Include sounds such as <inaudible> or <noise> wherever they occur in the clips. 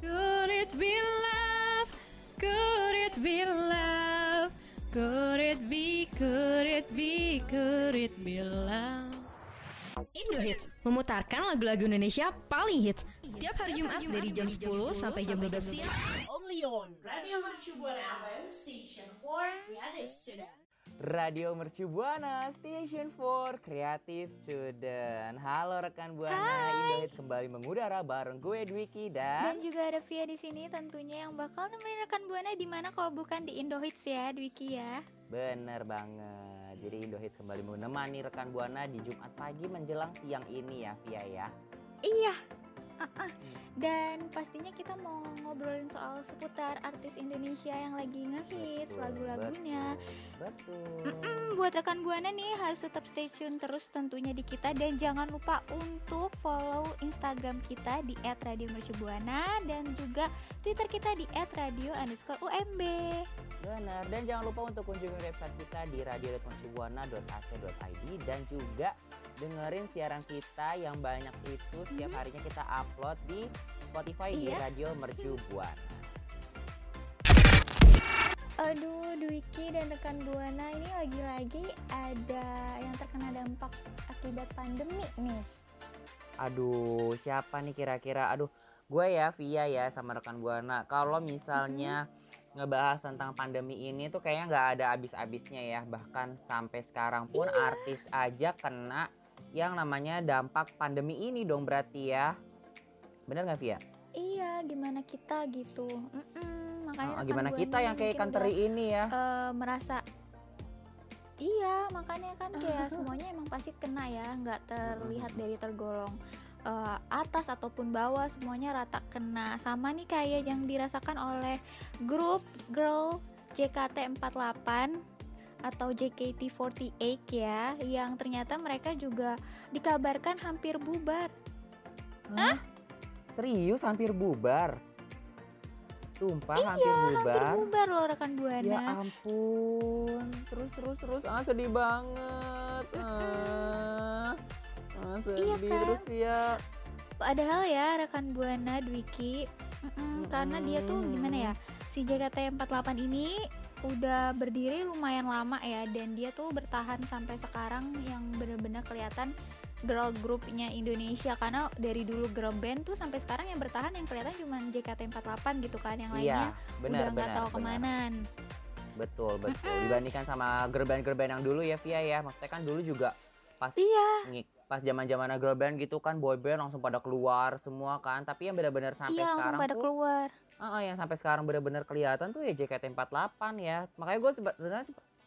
Could it be love? Could it be love? Could it be, could it be, could it be love? Indohits Memutarkan lagu-lagu Indonesia paling hits Setiap hari Jumat dari jam 10 sampai jam 12 siang Only on Radio Mercu Buana FM Station for Creative Student. Radio Mercu Buana Station for Creative Student. Halo rekan Buana, Indohit kembali mengudara bareng gue Dwiki dan, Dan juga ada Via di sini tentunya yang bakal nemenin rekan Buana di mana kalau bukan di Indohits ya, Dwiki ya. bener banget. Jadi Indohit kembali menemani rekan Buana di Jumat pagi menjelang siang ini ya Via ya. Iya. <laughs> Dan pastinya kita mau ngobrolin soal seputar artis Indonesia yang lagi ngehits lagu-lagunya. Betul. Mm, buat rekan Buana nih harus tetap stay tune terus tentunya di kita dan jangan lupa untuk follow Instagram kita di @radiomercubuana dan juga Twitter kita di @radio_umb. Benar, dan jangan lupa untuk kunjungi website kita di radio.mercubuana.ac.id dan juga dengerin siaran kita yang banyak itu setiap harinya kita upload di Spotify di Iya. Radio Mercu Buana. Aduh, Dwiki dan rekan Buana ini lagi-lagi ada yang terkena dampak akibat pandemi nih. Aduh, siapa nih kira-kira? Aduh, gue ya Via ya sama rekan Buana. Kalau misalnya ngebahas tentang pandemi ini tuh kayaknya nggak ada habis-habisnya ya. Bahkan sampai sekarang pun artis aja kena yang namanya dampak pandemi ini dong berarti ya. Bener nggak Via? Iya, gimana kita gitu. Mm-mm, makanya Oh, rekan gimana kita yang kayak teri ini ya? eh, merasa Iya, makanya kan kayak <laughs> semuanya emang pasti kena ya, nggak terlihat dari tergolong eh, atas ataupun bawah, semuanya rata kena. Sama nih kayak yang dirasakan oleh grup girl JKT48 atau JKT48 ya, yang ternyata mereka juga dikabarkan hampir bubar. Serius hampir bubar. Tumpah Iya, hampir bubar. Hampir bubar loh rekan Ya Buana. ampun, terus terus terus, ah sedih banget. Ah, ah sedih Iya kan? terus ya. Padahal ya rekan Buana Dwiki, mm-mm, karena dia tuh gimana ya, si JKT48 ini udah berdiri lumayan lama ya dan dia tuh bertahan sampai sekarang yang bener-bener kelihatan girl groupnya Indonesia. Karena dari dulu girl band tuh sampai sekarang yang bertahan yang kelihatan cuma JKT48 gitu kan yang lainnya Iya, benar udah nggak tahu ke mana. Betul betul. Dibandingkan sama gerban-gerban yang dulu ya Via ya, maksudnya kan dulu juga pas Iya, ngik- pas zaman zaman girl band gitu kan boy band langsung pada keluar semua kan tapi yang benar-benar sampai iya langsung sekarang pada tuh keluar. Ah, ah, yang sampai sekarang benar-benar kelihatan tuh ya JKT48 ya. Makanya gue sebenarnya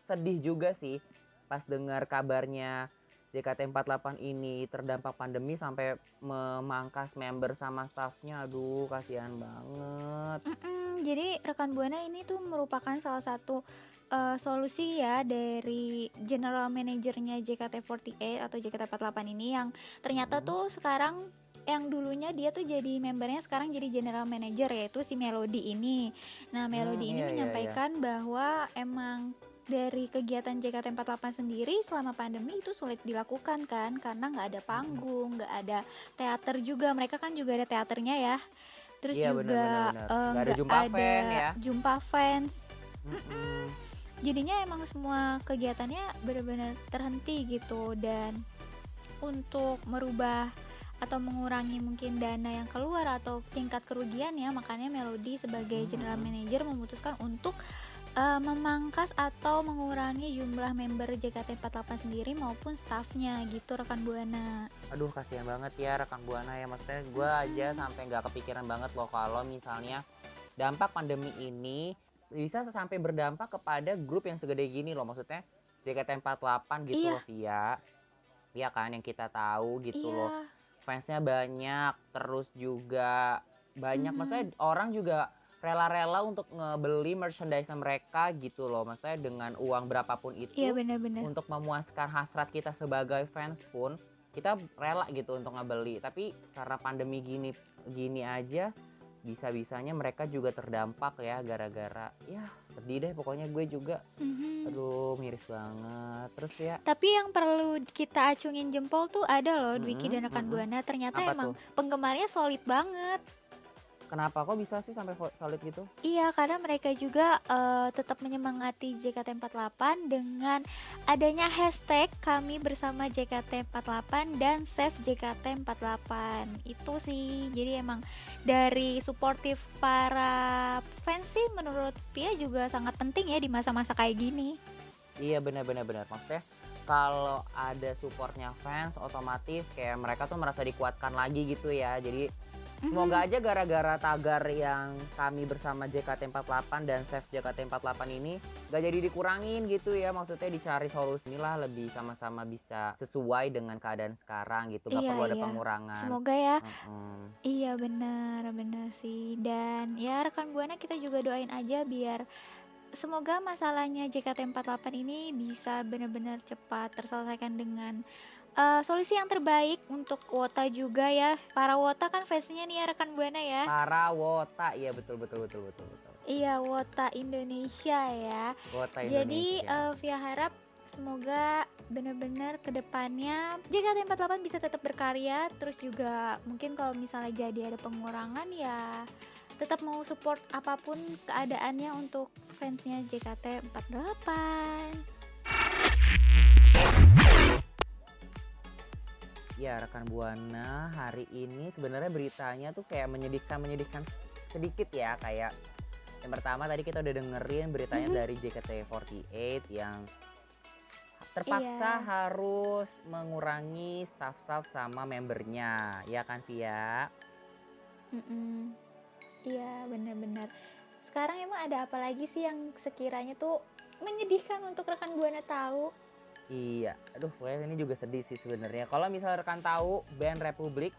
sedih juga sih pas dengar kabarnya JKT48 ini terdampak pandemi sampai memangkas member sama staffnya. Aduh, kasihan banget. Mm-mm, jadi rekan buana ini tuh merupakan salah satu eh, solusi ya dari general manajernya JKT48 atau JKT48 ini yang ternyata Hmm. tuh sekarang yang dulunya dia tuh jadi membernya sekarang jadi general manager yaitu si Melody ini. Nah, Melody Hmm, ini iya, iya, menyampaikan bahwa emang dari kegiatan JKT48 sendiri selama pandemi itu sulit dilakukan kan karena nggak ada panggung, nggak ada teater juga. Mereka kan juga ada teaternya ya. Terus Iya, juga eh, Nggak ada jumpa fan ya. jumpa fans. Mm-mm. Jadinya emang semua kegiatannya benar-benar terhenti gitu dan untuk merubah atau mengurangi mungkin dana yang keluar atau tingkat kerugian ya makanya Melody sebagai general manager memutuskan untuk eh, memangkas atau mengurangi jumlah member JKT48 sendiri maupun staffnya gitu rekan buana. Aduh, kasihan banget ya rekan Buana ya. Maksudnya gue aja sampai nggak kepikiran banget loh kalau misalnya dampak pandemi ini bisa sampai berdampak kepada grup yang segede gini loh. Maksudnya JKT48 gitu Iya. loh Via. Iya kan yang kita tahu gitu iya. loh. Fansnya banyak, terus juga banyak. Mhm. Maksudnya orang juga rela-rela untuk ngebeli merchandise mereka gitu loh maksudnya dengan uang berapapun itu Iya benar-benar. untuk memuaskan hasrat kita sebagai fans pun kita rela gitu untuk ngebeli tapi karena pandemi gini gini aja bisa-bisanya mereka juga terdampak ya gara-gara ya sedih deh pokoknya gue juga Mhm. aduh miris banget terus ya Tapi yang perlu kita acungin jempol tuh ada loh Dwiki Mm-mm, dan rekan mm-mm. Buana ternyata Apa emang tuh? penggemarnya solid banget. Kenapa kok bisa sih sampai solid gitu Iya, karena mereka juga eh, tetap menyemangati JKT48 dengan adanya hashtag kami bersama JKT48 dan save JKT48. Itu sih. Jadi emang dari suportif para fans sih menurut Pia juga sangat penting ya di masa-masa kayak gini. Iya benar-benar benar maksudnya kalau ada supportnya fans otomatis kayak mereka tuh merasa dikuatkan lagi gitu ya jadi semoga aja gara-gara tagar yang kami bersama JKT48 dan Save JKT48 ini gak jadi dikurangin gitu ya maksudnya dicari solusi lah lebih sama-sama bisa sesuai dengan keadaan sekarang gitu gak Iya, perlu ada iya. pengurangan Semoga ya. Mm-mm. Iya benar benar sih dan ya rekan buana kita juga doain aja biar semoga masalahnya JKT48 ini bisa benar-benar cepat terselesaikan dengan eh, solusi yang terbaik untuk Wota juga ya. Para Wota kan fansnya nih ya rekan buana ya. Para wota iya betul betul betul betul betul. Iya Wota Indonesia ya. Wota jadi Indonesia. eh, Via harap semoga benar-benar ke depannya JKT48 bisa tetap berkarya. Terus juga mungkin kalau misalnya jadi ada pengurangan ya tetap mau support apa pun keadaannya untuk fansnya JKT48 Ya rekan buana hari ini sebenarnya beritanya tuh kayak menyedihkan menyedihkan sedikit ya kayak yang pertama tadi kita udah dengerin beritanya Mhm. dari JKT48 yang terpaksa Iya. harus mengurangi staff-staff sama membernya ya kan Via Mm-mm. Iya benar-benar. Sekarang emang ada apa lagi sih yang sekiranya tuh menyedihkan untuk rekan buana tahu? Iya, aduh pokoknya ini juga sedih sih sebenarnya. Kalau misalnya rekan tahu band Republik,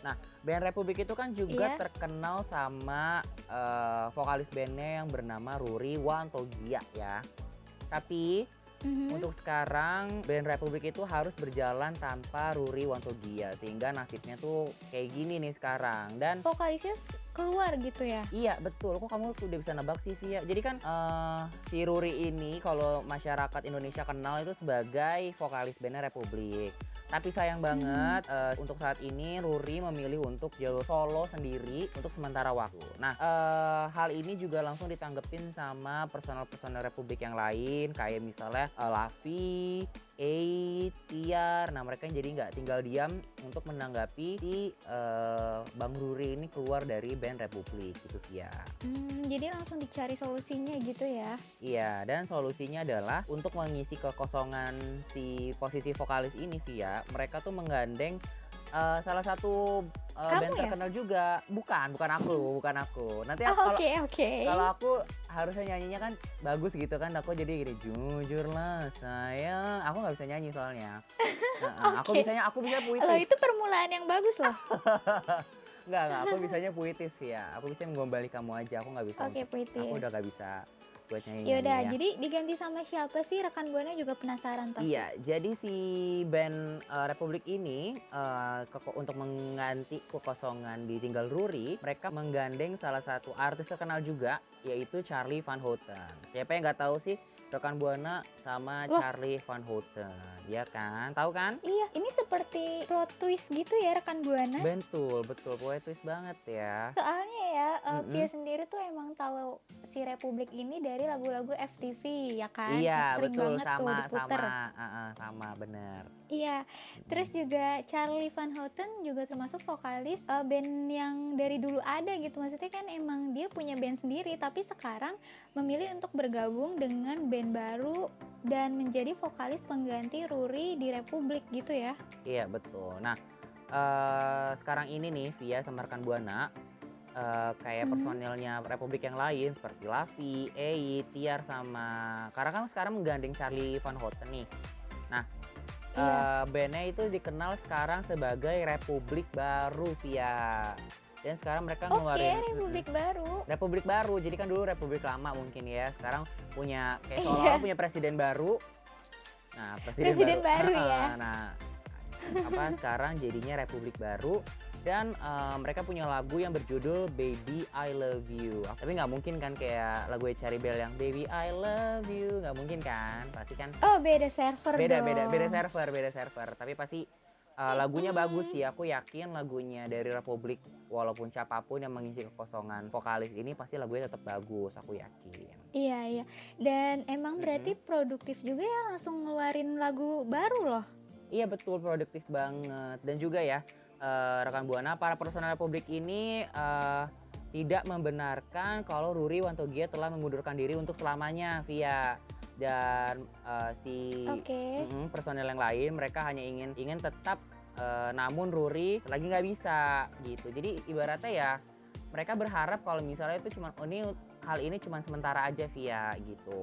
nah band Republik itu kan juga Iya. terkenal sama eh, vokalis bandnya yang bernama Ruri Wantogia ya. Tapi Mhm. untuk sekarang band Republik itu harus berjalan tanpa Ruri Wantogia sehingga nasibnya tuh kayak gini nih sekarang dan Vokalisnya keluar gitu ya? Iya betul, kok kamu udah bisa nebak sih Via Jadi kan eh, si Ruri ini kalau masyarakat Indonesia kenal itu sebagai vokalis bandnya Republik Tapi sayang banget eh, untuk saat ini Ruri memilih untuk jalur solo sendiri untuk sementara waktu. Nah eh, hal ini juga langsung ditanggepin sama personel-personel Republik yang lain Kayak misalnya eh, Lavi, Tiar Nah mereka jadi nggak tinggal diam untuk menanggapi si eh, Bang Ruri ini keluar dari band Republik gitu Via Hmm, jadi langsung dicari solusinya gitu ya? Iya, dan solusinya adalah untuk mengisi kekosongan si posisi vokalis ini Via, mereka tuh menggandeng eh, salah satu Kamu band ya? terkenal juga. Bukan, bukan aku, bukan aku. Nanti Oh, aku- kalau oke. kalau aku harusnya nyanyinya kan bagus gitu kan, aku jadi gini jujurlah sayang. Aku nggak bisa nyanyi soalnya. <laughs> Nah, Aku Oke. bisanya aku bisa puitis. Loh itu permulaan yang bagus loh. <laughs> Enggak, enggak, aku bisanya puitis ya. Aku bisa menggombali kamu aja, aku nggak bisa. Oke puitis. Aku udah nggak bisa buat nyanyi. Yaudah, ya. jadi diganti sama siapa sih rekan buana juga penasaran pasti. Iya, jadi si band eh, Republik ini eh, keko- untuk mengganti kekosongan di Tinggal Ruri, mereka menggandeng salah satu artis terkenal juga, yaitu Charlie Van Houten. Siapa yang nggak tahu sih rekan buana sama Wah. Charlie Van Houten, ya kan? Tahu kan? Iya, ini seperti plot twist gitu ya rekan buana. Betul, betul, poetis banget ya. Soalnya ya, eh, Mm-mm. Pia sendiri tuh emang tahu si Republik ini dari lagu-lagu FTV ya kan? Iya, Sering betul, banget tuh sama, diputer. sama, ah, ah, sama, bener. Iya, terus juga Charlie Van Houten juga termasuk vokalis eh, band yang dari dulu ada gitu. Maksudnya kan emang dia punya band sendiri, tapi sekarang memilih untuk bergabung dengan band baru dan menjadi vokalis pengganti Ruri di Republik gitu ya. Iya betul. Nah eh sekarang ini nih Via sama rekan Buana eh, kayak Mhm. personilnya Republik yang lain seperti Lavi, Ei, Tiar sama karena kan sekarang menggandeng Charlie Van Houten nih. Nah Iya. eh bandnya itu dikenal sekarang sebagai Republik Baru Via. Dan sekarang mereka Oke, ngeluarin Republik Baru. Republik baru. Jadi kan dulu Republik lama mungkin ya. Sekarang punya kayak Iya. seolah-olah punya presiden baru. Nah, presiden, Presiden baru Nah, ya. Nah, apa sekarang jadinya Republik baru dan eh, mereka punya lagu yang berjudul Baby I Love You. Tapi nggak mungkin kan kayak lagu Cherry Bell yang Baby I Love You, nggak mungkin kan? Pasti kan Oh, beda server beda dong. beda beda server beda server tapi pasti uh, lagunya bagus sih aku yakin lagunya dari Republik walaupun siapa pun yang mengisi kekosongan vokalis ini pasti lagunya tetap bagus aku yakin Iya, iya. Dan emang berarti produktif juga ya langsung ngeluarin lagu baru loh. iya betul produktif banget dan juga ya uh, rekan buana para personel Republik ini uh, tidak membenarkan kalau Ruri Wantogia telah mengundurkan diri untuk selamanya via dan uh, si. Mm-mm, personel yang lain mereka hanya ingin ingin tetap eh, namun Ruri lagi nggak bisa gitu. Jadi ibaratnya ya mereka berharap kalau misalnya itu cuma oh, ini hal ini cuma sementara aja via gitu.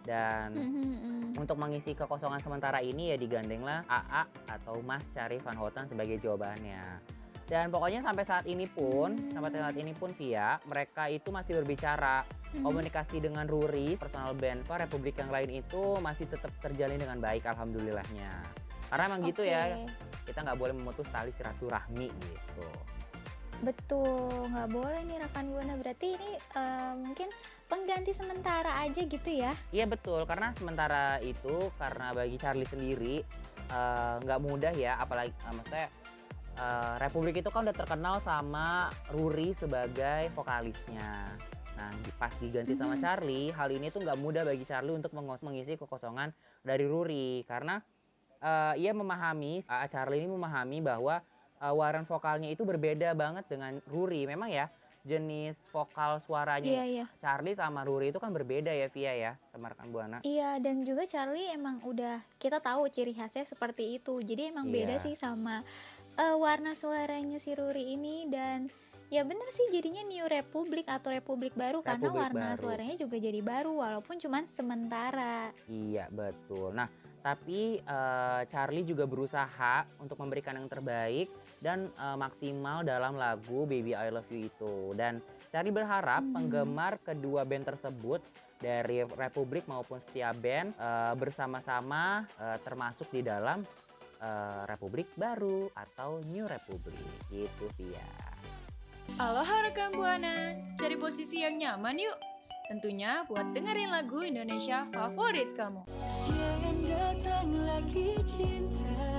Dan Mhm, untuk mengisi kekosongan sementara ini ya digandenglah AA atau Mas Cari Van Houten sebagai jawabannya. Dan pokoknya sampai saat ini pun sampai saat ini pun via mereka itu masih berbicara komunikasi dengan Ruri personal band Republik yang lain itu masih tetap terjalin dengan baik alhamdulillahnya karena emang gitu ya kita nggak boleh memutus tali silaturahmi gitu Betul, nggak boleh nih rekan buana. Berarti ini eh, mungkin pengganti sementara aja gitu ya? iya betul karena sementara itu karena bagi Charlie sendiri eh, nggak mudah ya apalagi eh, maksudnya eh, Republik itu kan udah terkenal sama Ruri sebagai vokalisnya nah pas diganti sama Mhm. Charlie hal ini tuh nggak mudah bagi Charlie untuk mengisi kekosongan dari Ruri karena eh, ia memahami eh, Charlie ini memahami bahwa eh, waran vokalnya itu berbeda banget dengan Ruri memang ya jenis vokal suaranya Iya, iya. Charlie sama Ruri itu kan berbeda ya Via ya sama rekan Buana. Iya, dan juga Charlie emang udah kita tahu ciri khasnya seperti itu. Jadi emang beda Iya. sih sama eh, warna suaranya si Ruri ini dan ya bener sih jadinya New Republic atau Republik baru karena Republik warna baru. suaranya juga jadi baru walaupun cuman sementara. Iya betul. Nah tapi eh, Charlie juga berusaha untuk memberikan yang terbaik dan eh, maksimal dalam lagu Baby I Love You itu. Dan Charlie berharap Hmm. penggemar kedua band tersebut dari Republik maupun Setia Band eh, bersama-sama eh, termasuk di dalam eh, Republik baru atau New Republic gitu Via. Aloha rekan Buana, cari posisi yang nyaman yuk. Tentunya buat dengerin lagu Indonesia favorit kamu. Jangan datang lagi cinta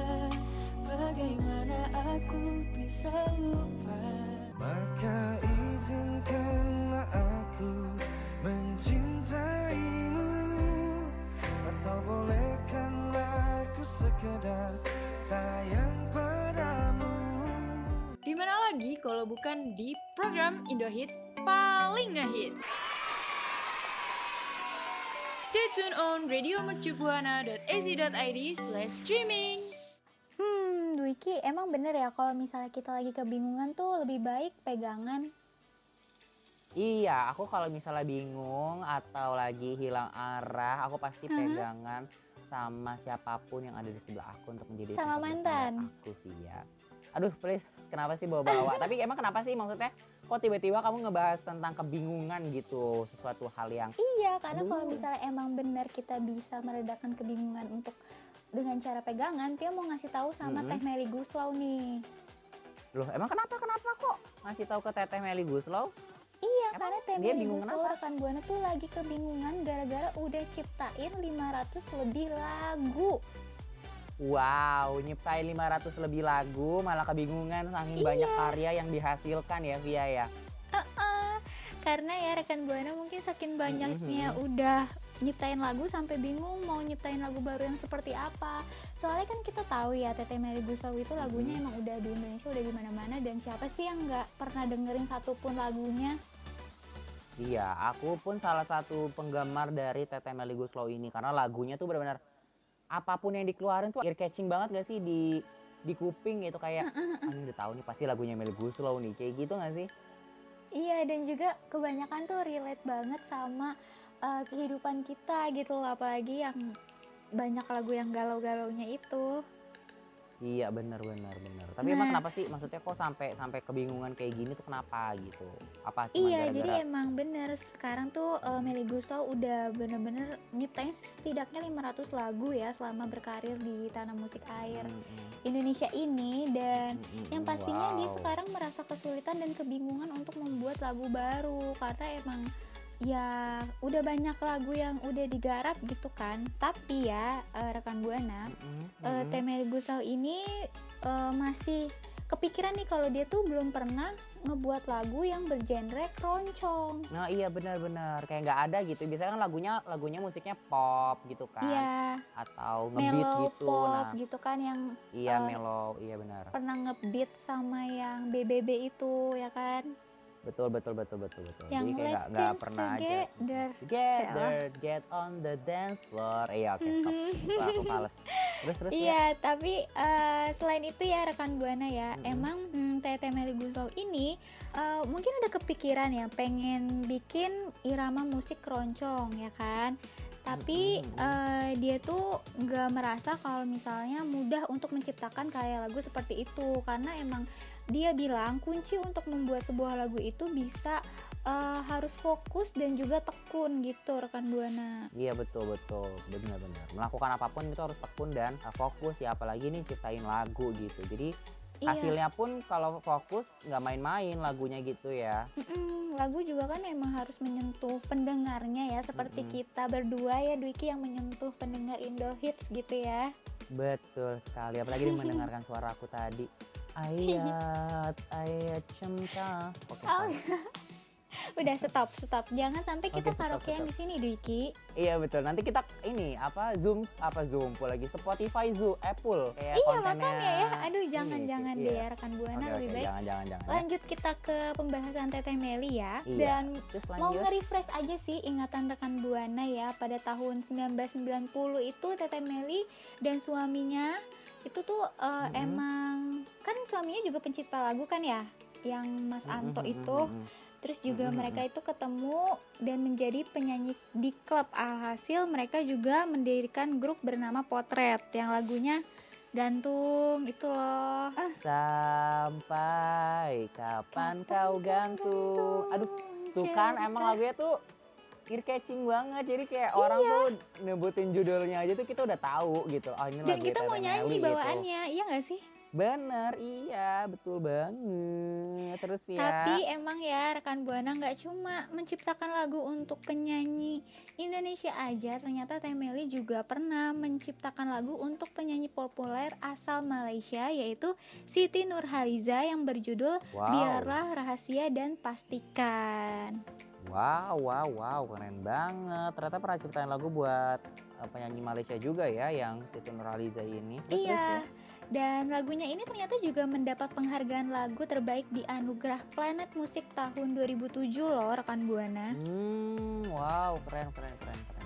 Bagaimana aku bisa lupa Maka izinkanlah aku mencintaimu Atau bolehkanlah aku sekedar sayang padamu Di mana lagi kalau bukan di program Indo Hits paling ngehits. Stay tune on radiomercubuana.ac.id slash streaming. Hmm, Dwiki, emang bener ya kalau misalnya kita lagi kebingungan tuh lebih baik pegangan. Iya, aku kalau misalnya bingung atau lagi hilang arah, aku pasti Mhm. pegangan sama siapa pun yang ada di sebelah aku untuk menjadi Sama mantan. aku sih ya. Aduh, please, kenapa sih bawa-bawa? <laughs> Tapi emang kenapa sih maksudnya? Kok tiba-tiba kamu ngebahas tentang kebingungan gitu, sesuatu hal yang Iya, karena kalau misalnya emang benar kita bisa meredakan kebingungan untuk dengan cara pegangan, dia mau ngasih tahu sama Mhm. Teh Meli Guslau nih. loh, emang kenapa kenapa kok ngasih tahu ke Teteh Meli Guslow? Iya, Emang karena Teh Meli kenapa? rekan Buana tuh lagi kebingungan gara-gara udah ciptain 500 lebih lagu. Wow, nyiptain 500 lebih lagu, malah kebingungan saking Iya. banyak karya yang dihasilkan ya Via ya. Ah, karena ya rekan Buana mungkin saking banyaknya Mhm. udah nyiptain lagu sampai bingung mau nyiptain lagu baru yang seperti apa. Soalnya kan kita tahu ya Tete Meli Guslau itu lagunya Mhm. emang udah di Indonesia udah di mana-mana dan siapa sih yang nggak pernah dengerin satupun lagunya? Iya, aku pun salah satu penggemar dari Tete Meli Guslow ini karena lagunya tuh benar-benar apa pun yang dikeluarin tuh ear catching banget gak sih di di kuping gitu kayak ini udah tahu nih pasti lagunya Meli Guslow nih kayak gitu gak sih? Iya dan juga kebanyakan tuh relate banget sama uh, kehidupan kita gitu loh apalagi yang banyak lagu yang galau-galaunya itu. Iya benar benar benar. Tapi emang Nah. kenapa sih? Maksudnya kok sampai sampai kebingungan kayak gini tuh kenapa gitu? Apa cuma Iya, gara-gara- jadi emang bener sekarang tuh eh, Melly Guslau udah bener-bener nyiptain setidaknya 500 lagu ya selama berkarir di tanah musik air Mm-mm. Indonesia ini dan Mm-mm. yang pastinya dia Wow. sekarang merasa kesulitan dan kebingungan untuk membuat lagu baru karena emang ya udah banyak lagu yang udah digarap gitu kan tapi ya eh, rekan buana Mm-mm. eh Mm-mm. Teh Melly Guslau ini eh, masih kepikiran nih kalau dia tuh belum pernah ngebuat lagu yang bergenre keroncong Nah iya benar-benar kayak nggak ada gitu. Biasanya kan lagunya lagunya musiknya pop gitu kan, Iya, atau ngebeat mellow gitu. pop Nah gitu kan yang iya eh, mellow, iya benar. pernah ngebeat sama yang BBB itu ya kan Betul betul betul betul betul. yang Jadi kayak nggak pernah aja. Together Get on the dance floor. Iya oke stop. Wah, aku males. Terus terus ya. Iya, tapi eh, selain itu ya rekan buana ya, Mm-mm. emang hmm, Tete Melly Guslau ini eh, mungkin udah kepikiran ya pengen bikin irama musik keroncong ya kan. Tapi Mm-mm. eh, dia tuh nggak merasa kalau misalnya mudah untuk menciptakan karya lagu seperti itu karena emang dia bilang kunci untuk membuat sebuah lagu itu bisa eh, harus fokus dan juga tekun gitu rekan buana. Iya betul betul. Benar-benar. Melakukan apa pun itu harus tekun dan uh, fokus. Ya apalagi nih ciptain lagu gitu. Jadi Iya. hasilnya pun kalau fokus nggak main-main lagunya gitu ya. Mm-mm, lagu juga kan emang harus menyentuh pendengarnya ya. Seperti Mm-mm. kita berdua ya Dwiki yang menyentuh pendengar Indo Hits gitu ya. Betul sekali. Apalagi <laughs> mendengarkan suara aku tadi ayat ayat cinta. Oh. <laughs> udah stop stop. Jangan sampai kita stop, karaokean di sini Dwiki iya betul. Nanti kita ini apa zoom apa zoom lagi. Spotify zoom Apple kayak iya kontennya. makanya ya. Aduh ini, jangan jangan iya. deh ya rekan buana Oke, lebih baik. Jangan jangan jangan ya. lanjut kita ke pembahasan Teteh Meli ya. Iya. dan mau nge-refresh aja sih ingatan rekan buana ya. Pada tahun 1990 itu Teteh Meli dan suaminya itu tuh eh, Mm-mm. emang kan suaminya juga pencipta lagu kan ya? Yang Mas Anto Mm-mm, itu. mm-mm. terus juga Mm-mm, mereka itu ketemu dan menjadi penyanyi di klub. Alhasil mereka juga mendirikan grup bernama Potret yang lagunya gantung itu loh. Sampai kapan kau gantung? Aduh tuh kan emang lagunya tuh ear catching banget jadi kayak orang tuh nyebutin judulnya aja tuh kita udah tahu gitu oh ini dan lagu kita mau nyanyi gitu. bawaannya iya gak sih bener iya betul banget terus ya Tapi emang ya rekan buana nggak cuma menciptakan lagu untuk penyanyi Indonesia aja, ternyata Teh Meli juga pernah menciptakan lagu untuk penyanyi populer asal Malaysia yaitu Siti Nurhaliza yang berjudul Wow. Biarlah Rahasia dan Pastikan. Wow wow wow keren banget ternyata pernah ciptain lagu buat eh, penyanyi Malaysia juga ya yang Siti Nurhaliza ini Iya. ya. Dan lagunya ini ternyata juga mendapat penghargaan lagu terbaik di Anugerah Planet Musik tahun 2007 loh rekan buana. hmm wow keren keren keren keren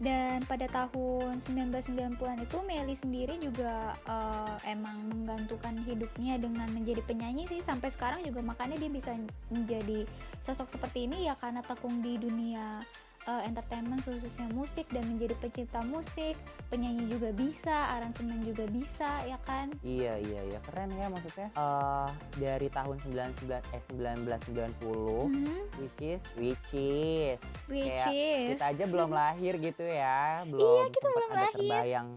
Dan pada tahun 1990-an itu Meli sendiri juga eh, emang menggantungkan hidupnya dengan menjadi penyanyi sih. Sampai sekarang juga makanya dia bisa menjadi sosok seperti ini ya karena tekung di dunia eh, entertainment khususnya musik dan menjadi pencipta musik, penyanyi juga bisa, aransemen juga bisa ya kan? Iya iya iya. Keren ya maksudnya. Eh dari tahun 99 eh 1990 Hmm, which is which is. Which Kayak is. kita aja belum lahir gitu ya. Belum Iya, kita belum ada lahir. terbayang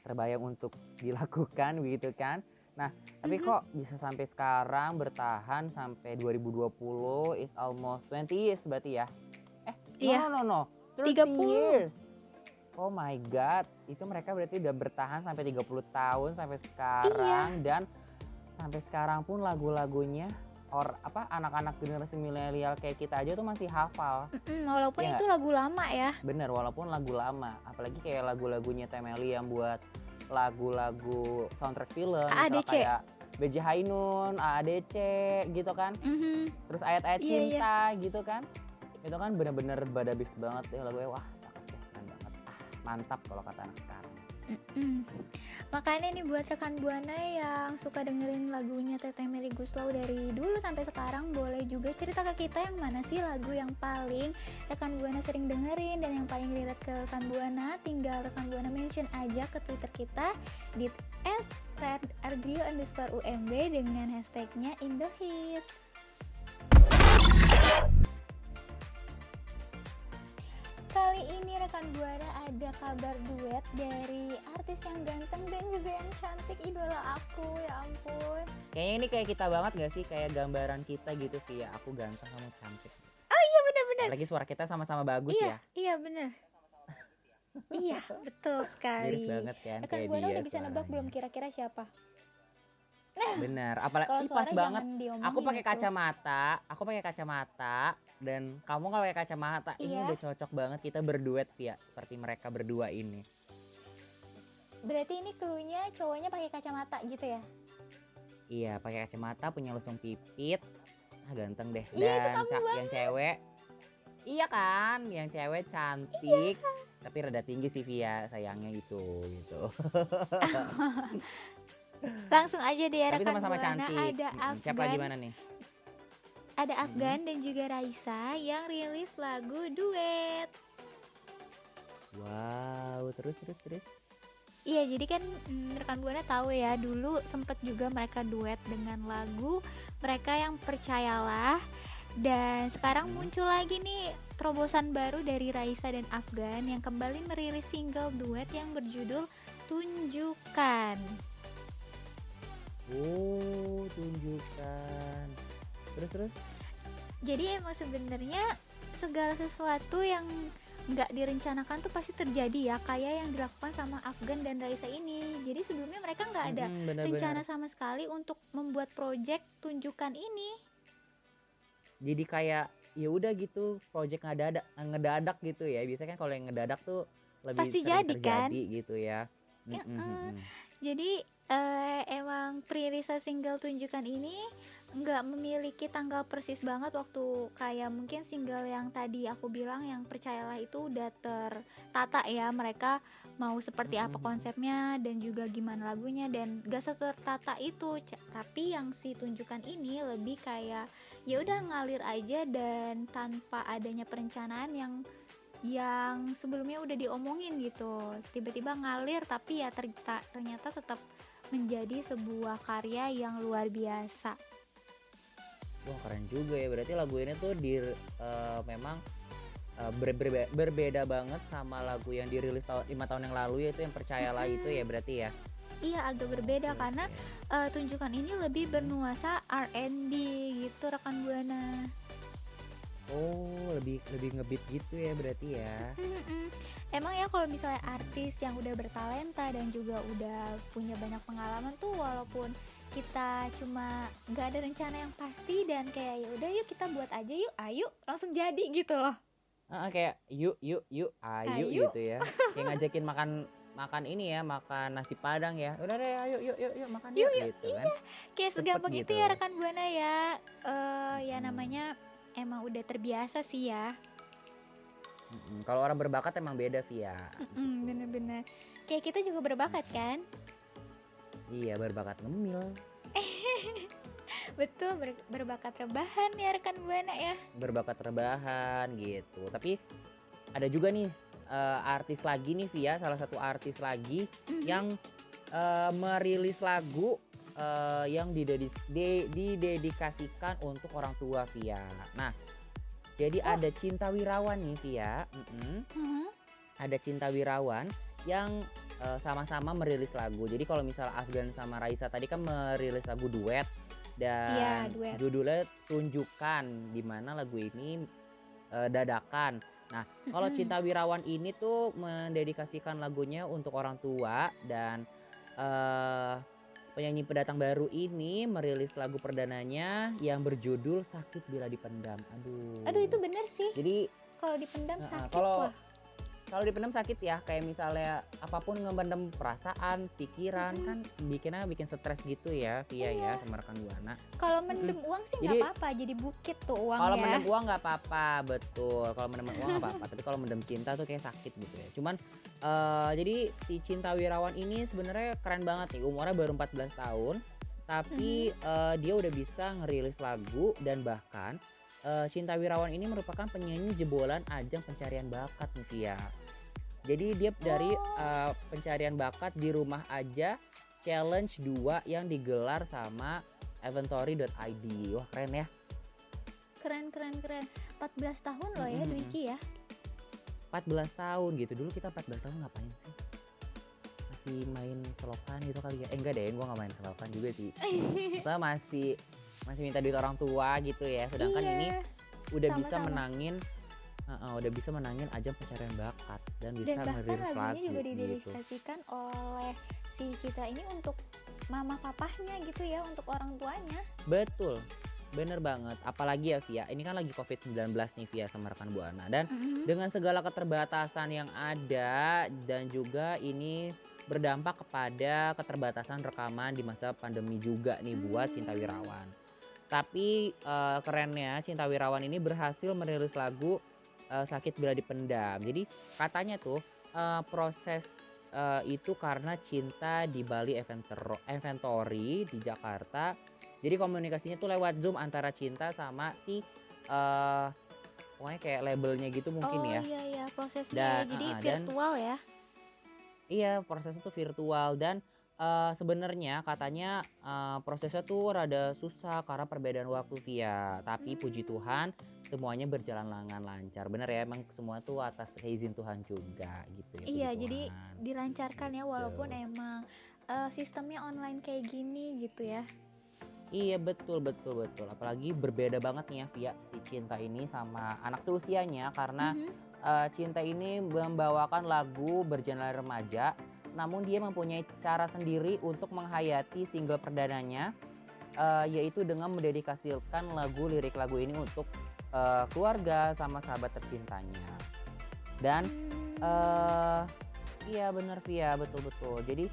terbayang untuk dilakukan <laughs> begitu kan. Nah tapi Mhm. kok bisa sampai sekarang bertahan sampai 2020 is almost 20 years berarti ya Iya. no no no 30 30. years Oh my god, itu mereka berarti udah bertahan sampai 30 tahun sampai sekarang Iya. dan sampai sekarang pun lagu-lagunya or apa anak-anak generasi milenial kayak kita aja tuh masih hafal. Mm-mm, walaupun Iya itu lagu lama ya. Bener, walaupun lagu lama, apalagi kayak lagu-lagunya Temeli yang buat lagu-lagu soundtrack film, AADC. kayak BJ Hainun, AADC gitu kan, Mhm. terus ayat-ayat iya. cinta gitu kan, itu kan bener-bener badabis banget ya lagunya, wah banget, ah mantap kalau kata anak sekarang. Mm-mm. Makanya nih buat rekan buana yang suka dengerin lagunya Teteh Meli Guslau dari dulu sampai sekarang boleh juga cerita ke kita yang mana sih lagu yang paling rekan buana sering dengerin dan yang paling relate ke rekan buana tinggal rekan buana mention aja ke Twitter kita di at argrio underscore umb dengan hashtagnya Indohits. Kali ini rekan Buana ada kabar duet dari artis yang ganteng dan juga yang cantik idola aku ya ampun. Kayaknya ini kayak kita banget gak sih kayak gambaran kita gitu via aku ganteng kamu cantik. Oh iya benar-benar. Lagi suara kita sama-sama bagus Iya ya. iya benar. iya betul sekali. Banget kan Rekan Buana dia udah bisa nebak belum kira-kira siapa? Bener, apalagi Kalau ih, pas banget. Aku pakai itu. kacamata, aku pakai kacamata dan kamu nggak pakai kacamata. Ini Iya. udah cocok banget kita berduet via seperti mereka berdua ini. Berarti ini cluenya cowoknya pakai kacamata gitu ya? Iya, pakai kacamata, punya lusung pipit. Ah, ganteng deh. Iya, itu Dan kamu ca- yang cewek Iya kan, yang cewek cantik, tapi rada tinggi sih Via sayangnya gitu gitu. <laughs> <laughs> Langsung aja ya tapi sama-sama cantik. ada. Siapa Afgan, gimana nih? ada Afgan dan juga Raisa yang rilis lagu duet. Wow, terus terus terus. Iya, jadi kan mm, rekan Buana tahu ya dulu sempet juga mereka duet dengan lagu mereka yang percayalah dan sekarang muncul lagi nih terobosan baru dari Raisa dan Afgan yang kembali merilis single duet yang berjudul Tunjukkan. Oh, tunjukkan. Terus terus. Jadi emang sebenarnya segala sesuatu yang nggak direncanakan tuh pasti terjadi ya kayak yang dilakukan sama Afgan dan Raisa ini. Jadi sebelumnya mereka nggak ada Mm-mm, benar-benar. rencana sama sekali untuk membuat project tunjukkan ini. Jadi kayak ya udah gitu, project ngedadak ngedadak gitu ya. Biasanya kan kalau yang ngedadak tuh lebih Pasti jadi, kan? terjadi gitu ya. Eh. mm-mm. Jadi eh, emang perilisan single tunjukkan ini nggak memiliki tanggal persis banget waktu kayak mungkin single yang tadi aku bilang yang percayalah itu udah tertata ya mereka mau seperti apa Mm-mm. konsepnya dan juga gimana lagunya dan gak setertata itu tapi yang si tunjukkan ini lebih kayak ya udah ngalir aja dan tanpa adanya perencanaan yang yang sebelumnya udah diomongin gitu tiba-tiba ngalir tapi ya ternyata, ternyata tetap menjadi sebuah karya yang luar biasa Wah keren juga ya. Berarti lagu ini tuh di eh, memang eh, ber- berbe- berbeda banget sama lagu yang dirilis tahun lima tahun yang lalu yaitu yang percayalah itu ya berarti ya. iya agak berbeda Oke, karena oke. eh, tunjukkan ini lebih bernuansa R&B gitu rekan buana Oh lebih lebih ngebeat gitu ya berarti ya. Emang ya kalau misalnya artis yang udah bertalenta dan juga udah punya banyak pengalaman tuh walaupun kita cuma nggak ada rencana yang pasti dan kayak ya udah yuk kita buat aja yuk ayo langsung jadi gitu loh Ah, kayak yuk yuk yuk ayo Ayo. gitu ya. <laughs> Kayak ngajakin makan makan ini ya makan nasi padang ya. Udah deh ayo yuk yuk yuk makan Yuk, yuk, yuk, gitu kan. kayak Cepet segampang itu gitu. ya rekan buana ya eh ya Mm-mm. namanya emang udah terbiasa sih ya Mm-mm. Kalau orang berbakat emang beda Via. Mm, bener-bener kayak kita juga berbakat kan Iya berbakat ngemil, <laughs> betul ber- berbakat rebahan ya rekan buana ya berbakat rebahan gitu. Tapi ada juga nih eh, artis lagi nih Via, salah satu artis lagi Mhm. yang eh, merilis lagu eh, yang didedis- de- didedikasikan untuk orang tua Via. Nah, jadi Oh. ada Cinta Wirawan nih Via, Mm-mm. Mhm. ada Cinta Wirawan yang eh, sama-sama merilis lagu. Jadi kalau misal Afgan sama Raisa tadi kan merilis lagu duet dan Iya, duet. judulnya Tunjukkan di mana lagu ini eh, dadakan. Nah, kalau. Cinta Wirawan ini tuh mendedikasikan lagunya untuk orang tua dan eh penyanyi pendatang baru ini merilis lagu perdananya yang berjudul Sakit Bila Dipendam. Aduh. aduh itu bener sih Jadi kalau dipendam sakit kalau wah kalau dipendam sakit ya kayak misalnya apa pun ngebendam perasaan pikiran Mm-mm. kan bikinnya bikin stres gitu ya via Iya. ya sama rekan buana Kalau mendem uang sih nggak apa-apa, jadi bukit tuh uang kalau ya. mendem uang nggak apa-apa betul kalau mendem uang nggak apa-apa tapi kalau mendem cinta tuh kayak sakit gitu ya cuman eh, jadi si cinta wirawan ini sebenarnya keren banget nih umurnya baru 14 tahun tapi eh, dia udah bisa ngerilis lagu dan bahkan eh, Cinta Wirawan ini merupakan penyanyi jebolan ajang pencarian bakat nih Via. Jadi dia dari Oh. eh, pencarian bakat di rumah aja challenge 2 yang digelar sama Inventory.id. Wah, keren ya. Keren keren keren. 14 tahun loh ya Mm-mm. Dwiki ya. 14 tahun gitu. Dulu kita 14 tahun ngapain sih? Masih main selokan gitu kali ya. Eh enggak deh, gua nggak main selokan juga sih. <laughs> Kita masih masih minta duit orang tua gitu ya. Sedangkan Iya, ini udah bisa sama-sama. Uh-uh, udah bisa menangin ajang pencarian bakat dan bisa Dan bahkan lagunya lagu juga gitu. didedikasikan oleh si Citra ini untuk mama papahnya gitu ya, untuk orang tuanya. Betul. Bener banget. Apalagi ya Via, ini kan lagi COVID-19 nih Via sama rekan Buana dan Mhm. dengan segala keterbatasan yang ada dan juga ini berdampak kepada keterbatasan rekaman di masa pandemi juga nih buat Cinta Hmm. Wirawan. Tapi eh, kerennya Cinta Wirawan ini berhasil merilis lagu eh, Sakit Bila Dipendam. Jadi katanya tuh eh, proses eh, itu karena cinta di Bali Inventory di Jakarta. Jadi komunikasinya tuh lewat Zoom antara cinta sama si eh pokoknya kayak labelnya gitu mungkin oh ya. iya iya prosesnya Dan, ya. jadi dan- virtual ya. Iya, prosesnya tuh virtual dan eh, sebenarnya katanya eh, prosesnya tuh rada susah karena perbedaan waktu via. Tapi puji Hmm. Tuhan semuanya berjalan dengan lancar. Bener ya, emang semua tuh atas izin Tuhan juga gitu ya. puji Iya, jadi Tuhan. dilancarkan ya walaupun Betul. emang eh, sistemnya online kayak gini gitu ya. Iya betul betul betul. Apalagi berbeda banget nih ya Via si Cinta ini sama anak seusianya karena Mhm. eh, Cinta ini membawakan lagu bergenre remaja, namun dia mempunyai cara sendiri untuk menghayati single perdananya, eh, yaitu dengan mendedikasikan lagu lirik lagu ini untuk eh, keluarga sama sahabat tercintanya. Dan eh iya bener Via betul betul. Jadi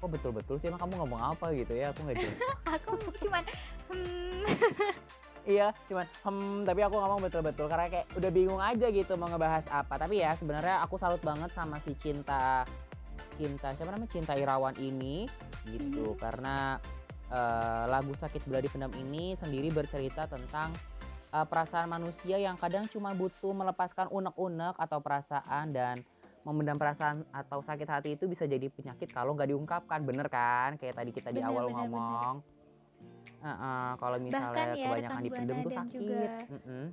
kok betul betul sih emang kamu ngomong apa gitu ya? Aku nggak jelas. <laughs> aku cuman hmm, <laughs> Iya, cuman hmm tapi aku ngomong betul-betul karena kayak udah bingung aja gitu mau ngebahas apa. Tapi ya sebenarnya aku salut banget sama si Cinta Cinta. Siapa namanya? Cinta Irawan ini gitu. Karena eh, lagu Sakit Bila Dipendam ini sendiri bercerita tentang eh, perasaan manusia yang kadang cuma butuh melepaskan unek-unek atau perasaan dan memendam perasaan atau sakit hati itu bisa jadi penyakit kalau nggak diungkapkan. Bener kan? Kayak tadi kita di Bener, awal bener, ngomong. Heeh, kalau misalnya Bahkan ya, kebanyakan Buana tuh sakit. juga. Mm-mm.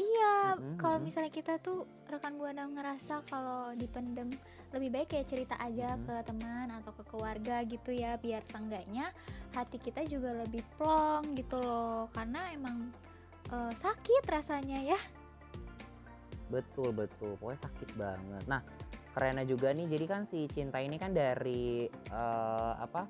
Iya Mm-mm, kalau misalnya kita tuh rekan buana ngerasa kalau dipendem lebih baik kayak cerita aja Mm-mm. ke teman atau ke keluarga gitu ya biar seenggaknya hati kita juga lebih plong gitu loh. Karena emang eh, sakit rasanya ya. Betul betul. Pokoknya sakit banget. Nah kerennya juga nih jadi kan si cinta ini kan dari eh, apa?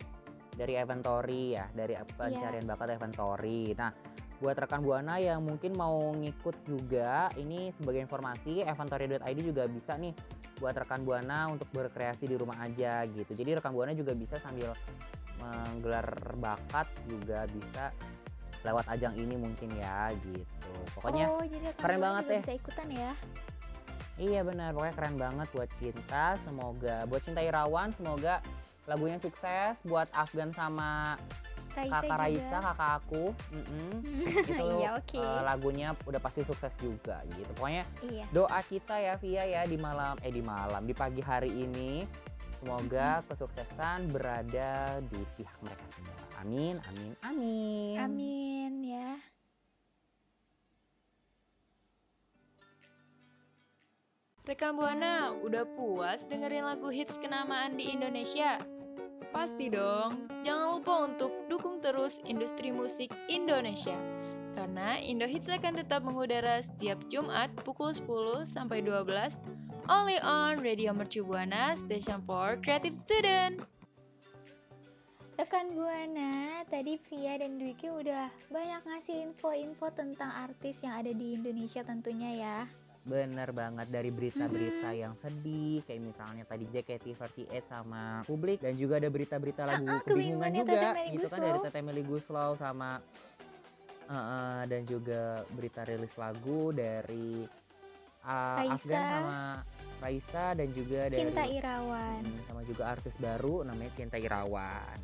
Dari inventory ya dari Iya. pencarian bakat inventory. Nah buat rekan buana yang mungkin mau ngikut juga ini sebagai informasi inventory.id juga bisa nih buat rekan buana untuk berkreasi di rumah aja gitu. Jadi rekan buana juga bisa sambil menggelar bakat juga bisa lewat ajang ini mungkin ya gitu. Pokoknya oh jadi rekan keren banget ya. bisa ikutan ya? Iya benar, pokoknya keren banget buat Cinta. Semoga buat Cinta Irawan, semoga lagunya sukses. Buat Afgan sama Raisa kakak juga Raisa, kakak aku. Mm-mm. <laughs> Itu iya oke eh, lagunya udah pasti sukses juga gitu. Pokoknya iya doa kita ya Via ya di malam eh di malam di pagi hari ini semoga kesuksesan berada di pihak mereka semua. Amin, amin, amin. amin ya Rekan Buana, udah puas dengerin lagu hits kenamaan di Indonesia? Pasti dong, jangan lupa untuk dukung terus industri musik Indonesia. Karena Indo Hits akan tetap mengudara setiap Jumat pukul 10 sampai 12 only on Radio Mercu Buana Station for Creative Student. Rekan Buana, tadi Via dan Dwiki udah banyak ngasih info-info tentang artis yang ada di Indonesia tentunya ya. Bener banget dari berita-berita yang sedih kayak misalnya tadi JKT48 sama publik dan juga ada berita-berita lagu Ah, ah, kebingungan kebingungannya juga gitu kan dari. Tete Melly Guslow sama eh, eh, dan juga berita rilis lagu dari uh, Raisa. Afgan sama Raisa dan juga dari Cinta Irawan. Hmm, sama juga artis baru namanya Cinta Irawan.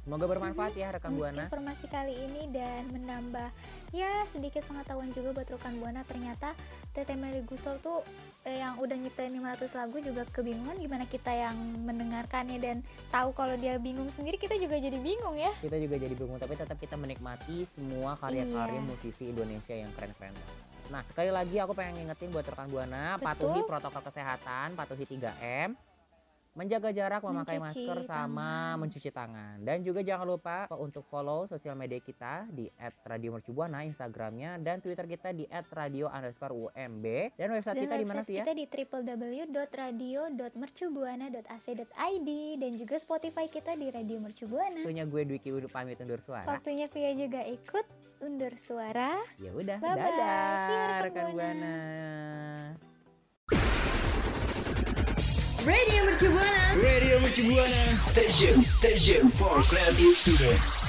Semoga bermanfaat ya rekan Buana. informasi kali ini dan menambah ya sedikit pengetahuan juga buat rekan buana ternyata Tete Meli Gusol tuh eh, yang udah nyiptain 500 lagu juga kebingungan gimana kita yang mendengarkannya dan tahu kalau dia bingung sendiri kita juga jadi bingung ya Kita juga jadi bingung tapi tetap kita menikmati semua karya-karya Iya. musisi Indonesia yang keren-keren banget. Nah, sekali lagi aku pengen ngingetin buat rekan Buana, Betul. patuhi protokol kesehatan, patuhi 3M, menjaga jarak, memakai Mencuci masker sama tangan. mencuci tangan. Dan juga jangan lupa untuk follow sosial media kita di @radiomercubuana Instagramnya dan Twitter kita di @radio_umb dan website dan kita di mana Via? kita di www.radio.mercubuana.ac.id dan juga Spotify kita di Radio Mercubuana. Waktunya gue Dwiki Udu pamit undur suara. Waktunya Via juga ikut undur suara. Ya udah, dadah See you, rekan rekan Buana. Buana. Radio Mercu Buana. Radio Mercubuana Station Station for Creative Students